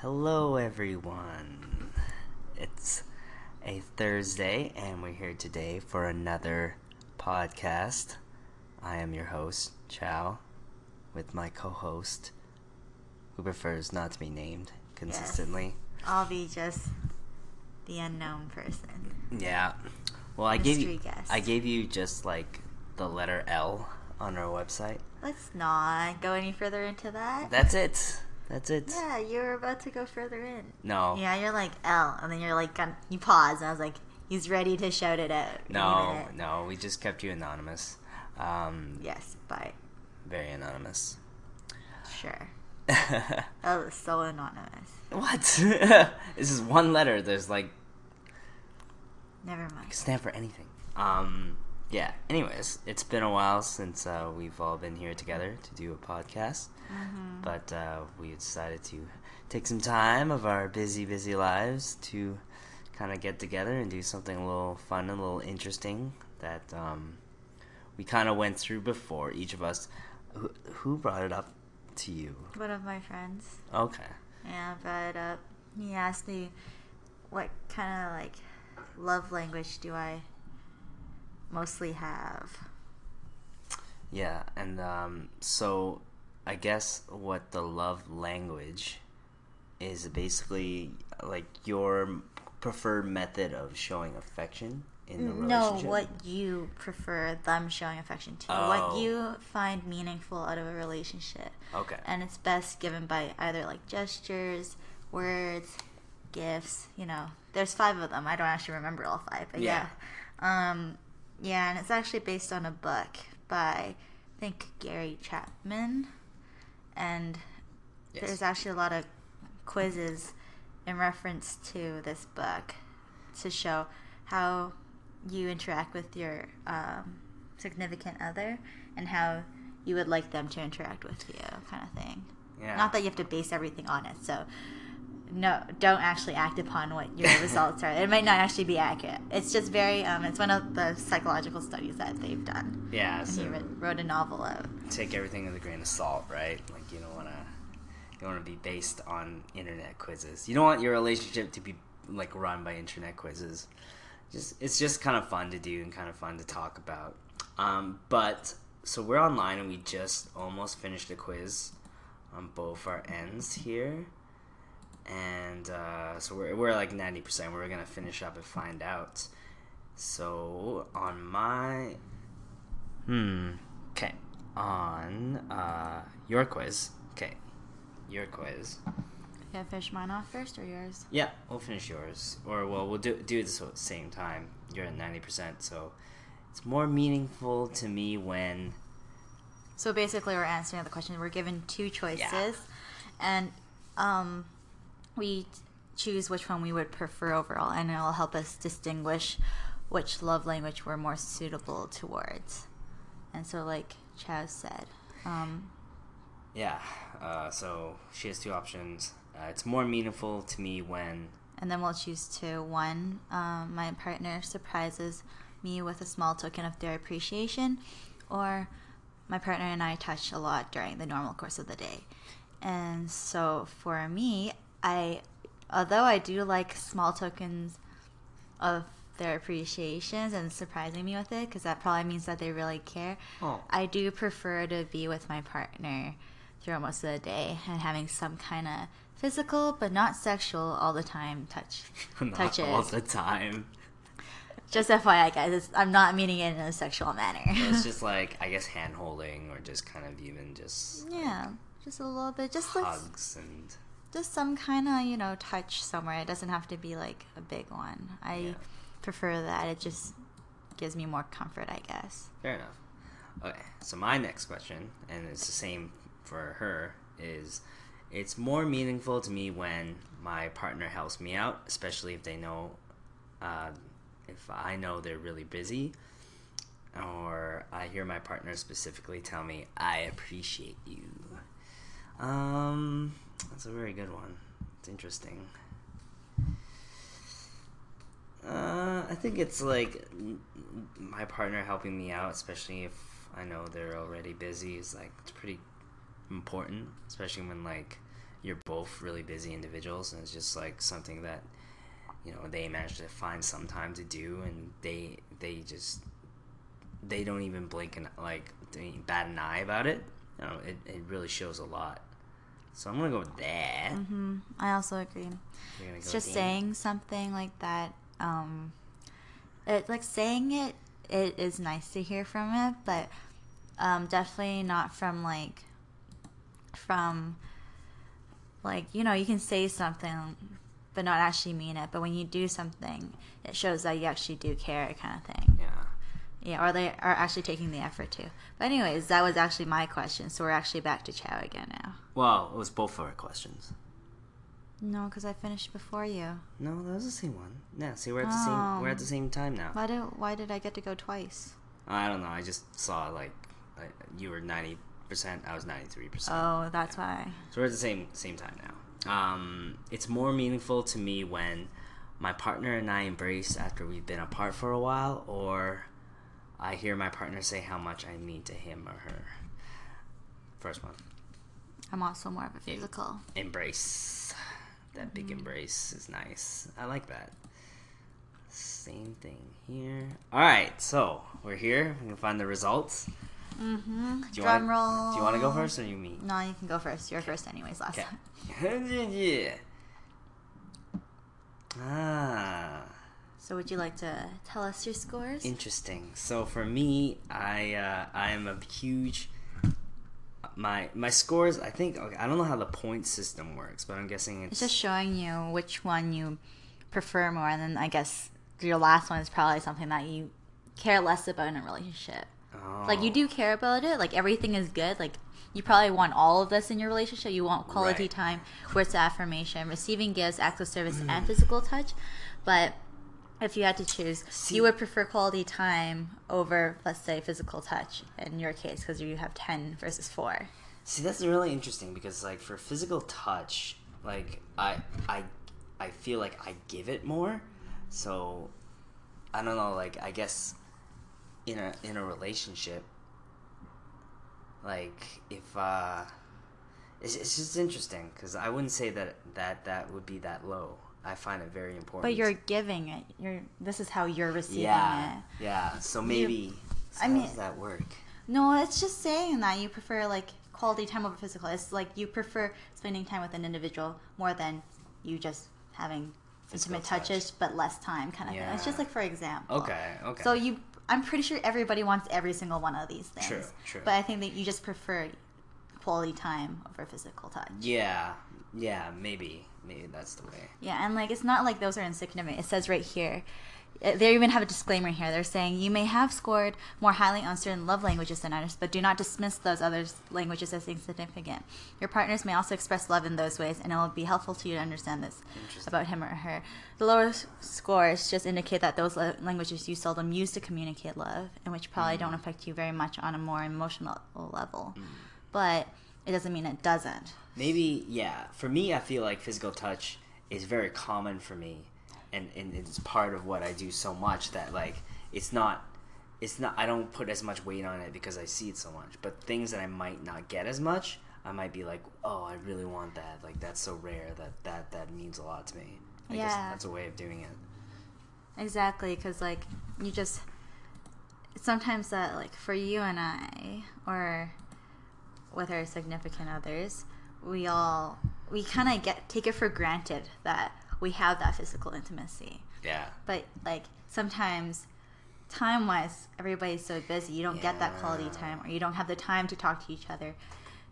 Hello, everyone. It's a Thursday, and we're here today for another podcast. I am your host, Chow, with my co host, who prefers not to be named consistently. I'll be just the unknown person. Yeah. Well, I gave you guest. I gave you just like the letter L on our website. Let's not go any further into that. That's it. That's it. yeah, you're about to go further in. No. Yeah, you're like L, and then you're like, you pause, and I was like, he's ready to shout it out. No, minute. no, we just kept you anonymous. Um, Yes, but very anonymous. sure. Was so anonymous. what? this is one letter. There's like Never it can mind. stand for anything. Um, yeah. Anyways, it's been a while since uh, we've all been here together to do a podcast, Mm-hmm. but uh, we decided to take some time of our busy, busy lives to kind of get together and do something a little fun and a little interesting that um, we kind of went through before. Each of us. Who, who brought it up to you? One of my friends, Okay. yeah, brought it up. He asked me, what kind of like love language do I mostly have? Yeah, and um, so I guess what the love language is basically like your preferred method of showing affection in the relationship. No, what you prefer them showing affection to. Oh. What you find meaningful out of a relationship. Okay. And it's best given by either like gestures, words, gifts, you know. There's five of them. I don't actually remember all five, but yeah. Yeah. Um yeah, and it's actually based on a book by I think Gary Chapman. And Yes. there's actually a lot of quizzes in reference to this book to show how you interact with your um, significant other and how you would like them to interact with you, kind of thing. yeah. Not that you have to base everything on it. So, no, don't actually act upon what your results are. It might not actually be accurate. It's just very. Um, it's one of the psychological studies that they've done. yeah. So he wrote, wrote a novel out. take everything with a grain of salt, right? Like you don't want to you want to be based on internet quizzes. You don't want your relationship to be like run by internet quizzes. Just it's just kind of fun to do and kind of fun to talk about. Um, but so we're online and we just almost finished a quiz on both our ends here. And uh, so we're, we're like 90%. We're going to finish up and find out. So on my. Hmm. Okay. On uh, your quiz. Okay. Your quiz. Yeah, finish mine off first or yours? Yeah, we'll finish yours. Or, well, we'll do, do this at the same time. You're at 90%, so it's more meaningful to me when. So basically, we're answering the question. We're given two choices, and um, we choose which one we would prefer overall, and it'll help us distinguish which love language we're more suitable towards. And so, like Chaz said, um, Yeah, uh, so she has two options. Uh, it's more meaningful to me when. and then we'll choose two. One, um, my partner surprises me with a small token of their appreciation, or my partner and I touch a lot during the normal course of the day. And so for me, I, although I do like small tokens of their appreciations and surprising me with it, because that probably means that they really care. Oh. I do prefer to be with my partner throughout most of the day and having some kind of physical but not sexual all the time touch Not touches. all the time. Just FYI, guys, it's, I'm not meaning it in a sexual manner. It's just like, I guess, hand holding or just kind of even just yeah, just a little bit, just like hugs and. Just some kind of you know touch somewhere. It doesn't have to be like a big one. I Yeah. prefer that. It just gives me more comfort, I guess. Fair enough. Okay, so my next question, and it's the same for her, is it's more meaningful to me when my partner helps me out, especially if they know, uh, if I know they're really busy, or I hear my partner specifically tell me, I appreciate you. Um, that's a very good one. It's interesting. Uh, I think it's like my partner helping me out, especially if I know they're already busy, is like it's pretty important, especially when like you're both really busy individuals, and it's just like something that you know they manage to find some time to do, and they they just they don't even blink and like bat an eye about it. You know, it it really shows a lot. So I'm gonna go with that. hmm I also agree. It's go just saying something like that. Um, it like saying it. It is nice to hear from it, but um, definitely not from like from like you know you can say something but not actually mean it. But when you do something, it shows that you actually do care, kind of thing. Yeah. Yeah, or they are actually taking the effort to. But anyways, that was actually my question. So we're actually back to Chow again now. Well, it was both of our questions. No, because I finished before you. No, that was the same one. Yeah, see, we're at the same we're at the Oh. same time now. Why did Why did I get to go twice? I don't know. I just saw like, like you were ninety percent. I was ninety three percent. Oh, that's why. So we're at the same same time now. Um, it's more meaningful to me when my partner and I embrace after we've been apart for a while, or I hear my partner say how much I mean to him or her. First one, I'm also more of a physical. embrace. That big Mm-hmm. embrace is nice. I like that. Same thing here. All right, so we're here. We can find the results. Mm-hmm. Do you Drum want? roll. Do you want to go first or you me? No, you can go first. You're first, anyways. Last Okay. time. yeah. Ah, So, would you like to tell us your scores? interesting. So for me, I uh, I am a huge. My my scores. I think okay, I don't know how the point system works, but I'm guessing it's, it's just showing you which one you prefer more, and then I guess your last one is probably something that you care less about in a relationship. Like you Oh, do care about it. Like everything is good. Like you probably want all of this in your relationship. You want quality Right. time, words of affirmation, receiving gifts, acts of service, Mm. and physical touch. But if you had to choose, See- you would prefer quality time over, let's say, physical touch in your case because you have ten versus four. See, that's really interesting because like for physical touch, like I I I feel like I give it more. So I don't know, like I guess in a in a relationship like if uh it's, it's just interesting because I wouldn't say that that that would be that low. I find it very important. But you're giving it. You're. This is how you're receiving yeah it. yeah. So maybe so I how mean- does that work? No, it's just saying that you prefer like quality time over physical. It's like you prefer spending time with an individual more than you just having Physical intimate touch. touches but less time kind of thing. It's just like for example. Okay okay. So you I'm pretty sure everybody wants every single one of these things. True, true. But I think that you just prefer quality time over physical touch. yeah yeah maybe maybe that's the way. Yeah, and like it's not like those are insignificant. It says right here. uh, They even have a disclaimer here. They're saying you may have scored more highly on certain love languages than others, but do not dismiss those other languages as insignificant. Your partners may also express love in those ways, and it will be helpful to you to understand this about him or her. The lower scores just indicate that those la- languages you seldom use to communicate love, and which probably don't affect you very much on a more emotional level. But it doesn't mean it doesn't. Maybe, yeah. For me, I feel like physical touch is very common for me, and, and it's part of what I do so much that like it's not, it's not. I don't put as much weight on it because I see it so much. But things that I might not get as much, I might be like, oh, I really want that. Like that's so rare that that that means a lot to me. I guess Yeah. that's a way of doing it. Exactly, because like you just sometimes that like for you and I or with our significant others, we all we kind of get take it for granted that we have that physical intimacy. Yeah. But like sometimes time wise everybody's so busy you don't get that quality time or you don't have the time to talk to each other.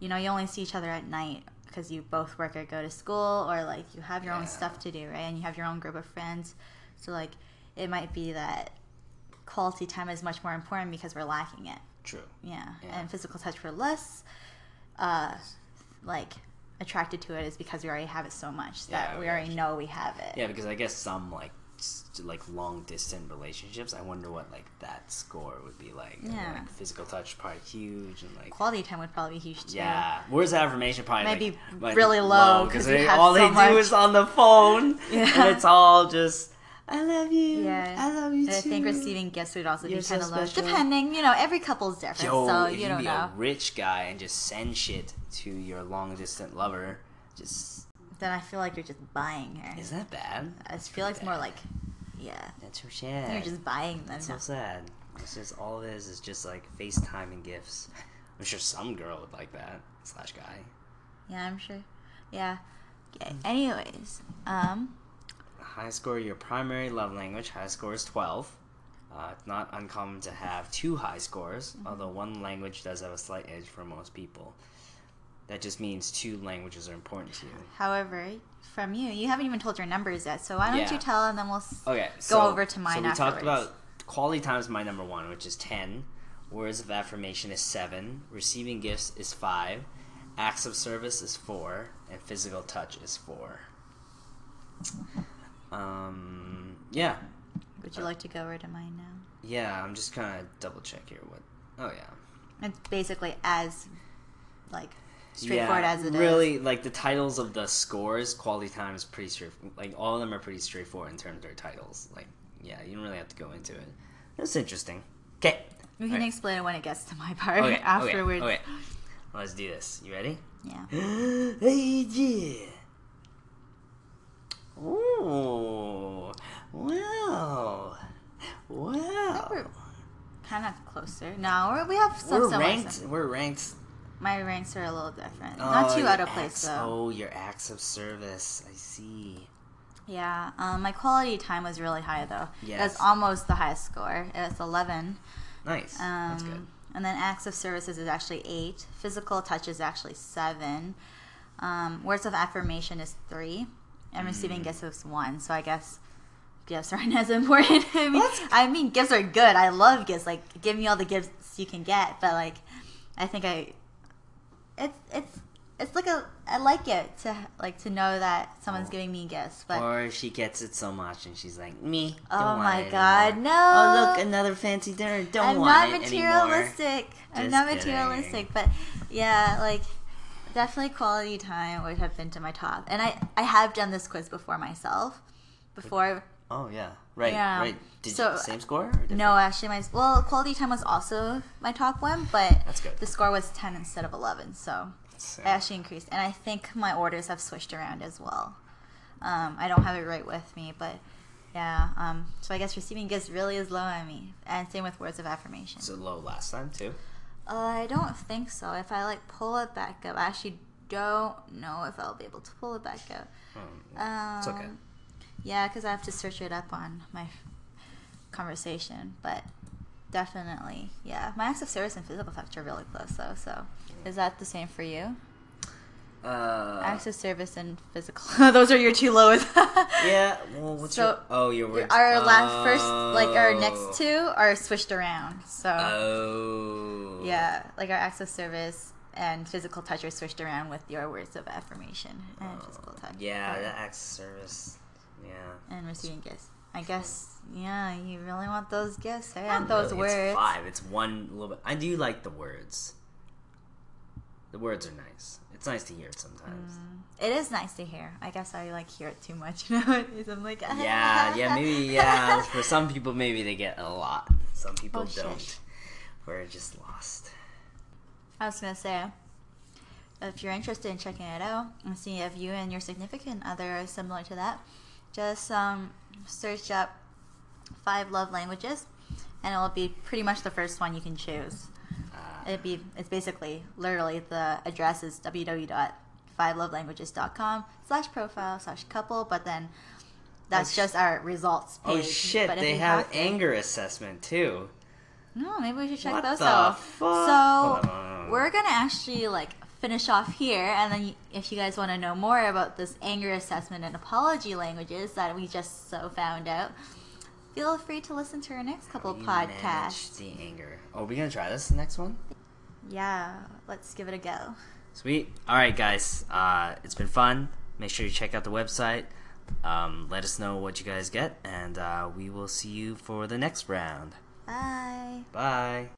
You know you only see each other at night because you both work or go to school or like you have your own stuff to do right? And you have your own group of friends. So like it might be that quality time is much more important because we're lacking it True. yeah, Yeah. and physical touch we're less uh like attracted to it is because we already have it so much that Yeah, we already know we have it Yeah, because I guess some like like long distance relationships. I wonder what like that score would be like. Yeah. like, physical touch probably huge and like quality time would probably be huge too Yeah, words of affirmation probably Might like, be really low because all so they do is on the phone, Yeah. and it's all just I love you, Yeah. I love you And I think receiving gifts would also You're be so kind of low. Depending, you know, every couple's different, Yo, so if you you don't be know. a rich guy and just send shit to your long distance lover, Just then I feel like you're just buying her. is that bad? I just feel like it's more like, yeah, That's so I think you're just buying them. That's so sad. It's just all it is is just like FaceTime and gifts. I'm sure some girl would like that slash guy. Yeah, I'm sure. Yeah. Okay. Anyways, um, High score your primary love language. High score is twelve. Uh, it's not uncommon to have two high scores, although one language does have a slight edge for most people. That just means two languages are important to you. however, from you, you haven't even told your numbers yet. So why don't Yeah. you tell, and then we'll. Okay, Go so, over to mine So we talked about quality time is my number one, which is ten. Words of affirmation is seven. Receiving gifts is five. Acts of service is four, and physical touch is four. Um, yeah, Would you like to go over to mine now? yeah. I'm just gonna double check here. What? Oh yeah. It's basically as, like, straightforward yeah, as it is. really, like the titles of the scores, quality time is pretty straight. Like all of them are pretty straightforward in terms of their titles. Like, yeah, you don't really have to go into it. That's interesting. Okay. We can Alright. explain it when it gets to my part Okay. afterwards. Okay. okay. Let's do this. You ready? Yeah. hey, yeah. Ooh. Wow. Wow. Kind of closer. No, we have some. We're ranked. Stuff. We're ranked. My ranks are a little different. Oh, Not too out of place acts, though. Oh, your acts of service. I see. Yeah, um, my quality time was really high though. Yes. It was almost the highest score. It was 11. Nice. Um, That's good. And then acts of services is actually 8. Physical touch is actually 7. Um, words of affirmation is 3. I'm receiving gifts of one, so I guess gifts aren't as important. I mean, I mean, gifts are good. I love gifts. Like, give me all the gifts you can get. But like, I think I, it's it's it's like a I like it to like to know that someone's oh. giving me gifts. But or if she gets it so much and she's like, me. oh my god, no! Oh look, another fancy dinner. Don't I'm want it anymore. I'm not materialistic. I'm not materialistic. But yeah, like definitely quality time would have been to my top. And I I have done this quiz before myself. Before Oh yeah, right, Yeah. right. Did So- you same score? No, actually my well quality time was also my top one, but That's good. the score was 10 instead of 11, so I actually increased. And I think my orders have switched around as well. Um, I don't have it right with me, but yeah. Um, so I guess receiving gifts really is low on me, and same with words of affirmation. It low last time too? Uh, I don't think so. If I like pull it back up, I actually don't know if I'll be able to pull it back up. Um, Um, it's okay. Yeah, because I have to search it up on my conversation, but definitely, yeah. My acts of service and physical touch are really close, though. So, is that the same for you? Uh, of service and physical. Those are your two lowest. yeah. Well, what's So, your? Oh, your words. Our last first, like our Oh. next two, are switched around. So. Oh. Yeah, like our access service and physical touch are switched around with your words of affirmation and physical touch. Yeah, that of service. Yeah. and receiving gifts. I guess, yeah, you really want those gifts eh? Not and those really, words. It's five. It's one little bit. I do like the words. The words are nice. It's nice to hear it sometimes. It is nice to hear. I guess I like hear it too much nowadays. I'm like, Yeah, yeah, maybe, yeah. For some people, maybe they get a lot. Some people Oh, don't. We're just lost. I was gonna say, if you're interested in checking it out and see if you and your significant other are similar to that, just um, search up five love languages, and it will be pretty much the first one you can choose. It'd be it's basically literally the address is www.fivelovelanguages.com slash profile slash couple, but then that's Oh, just our results oh, page. oh shit! But They have to- anger assessment too. No, maybe we should check What those the out. fuck? So Hold on, hold on. we're gonna actually like finish off here, and then if you guys want to know more about this anger assessment and apology languages that we just so found out, feel free to listen to our next couple You podcasts. The anger. Oh, are we gonna try this next one? Yeah, let's give it a go. Sweet. All right, guys. Uh, it's been fun. Make sure you check out the website. Um, let us know what you guys get, and uh, we will see you for the next round. Bye. Bye.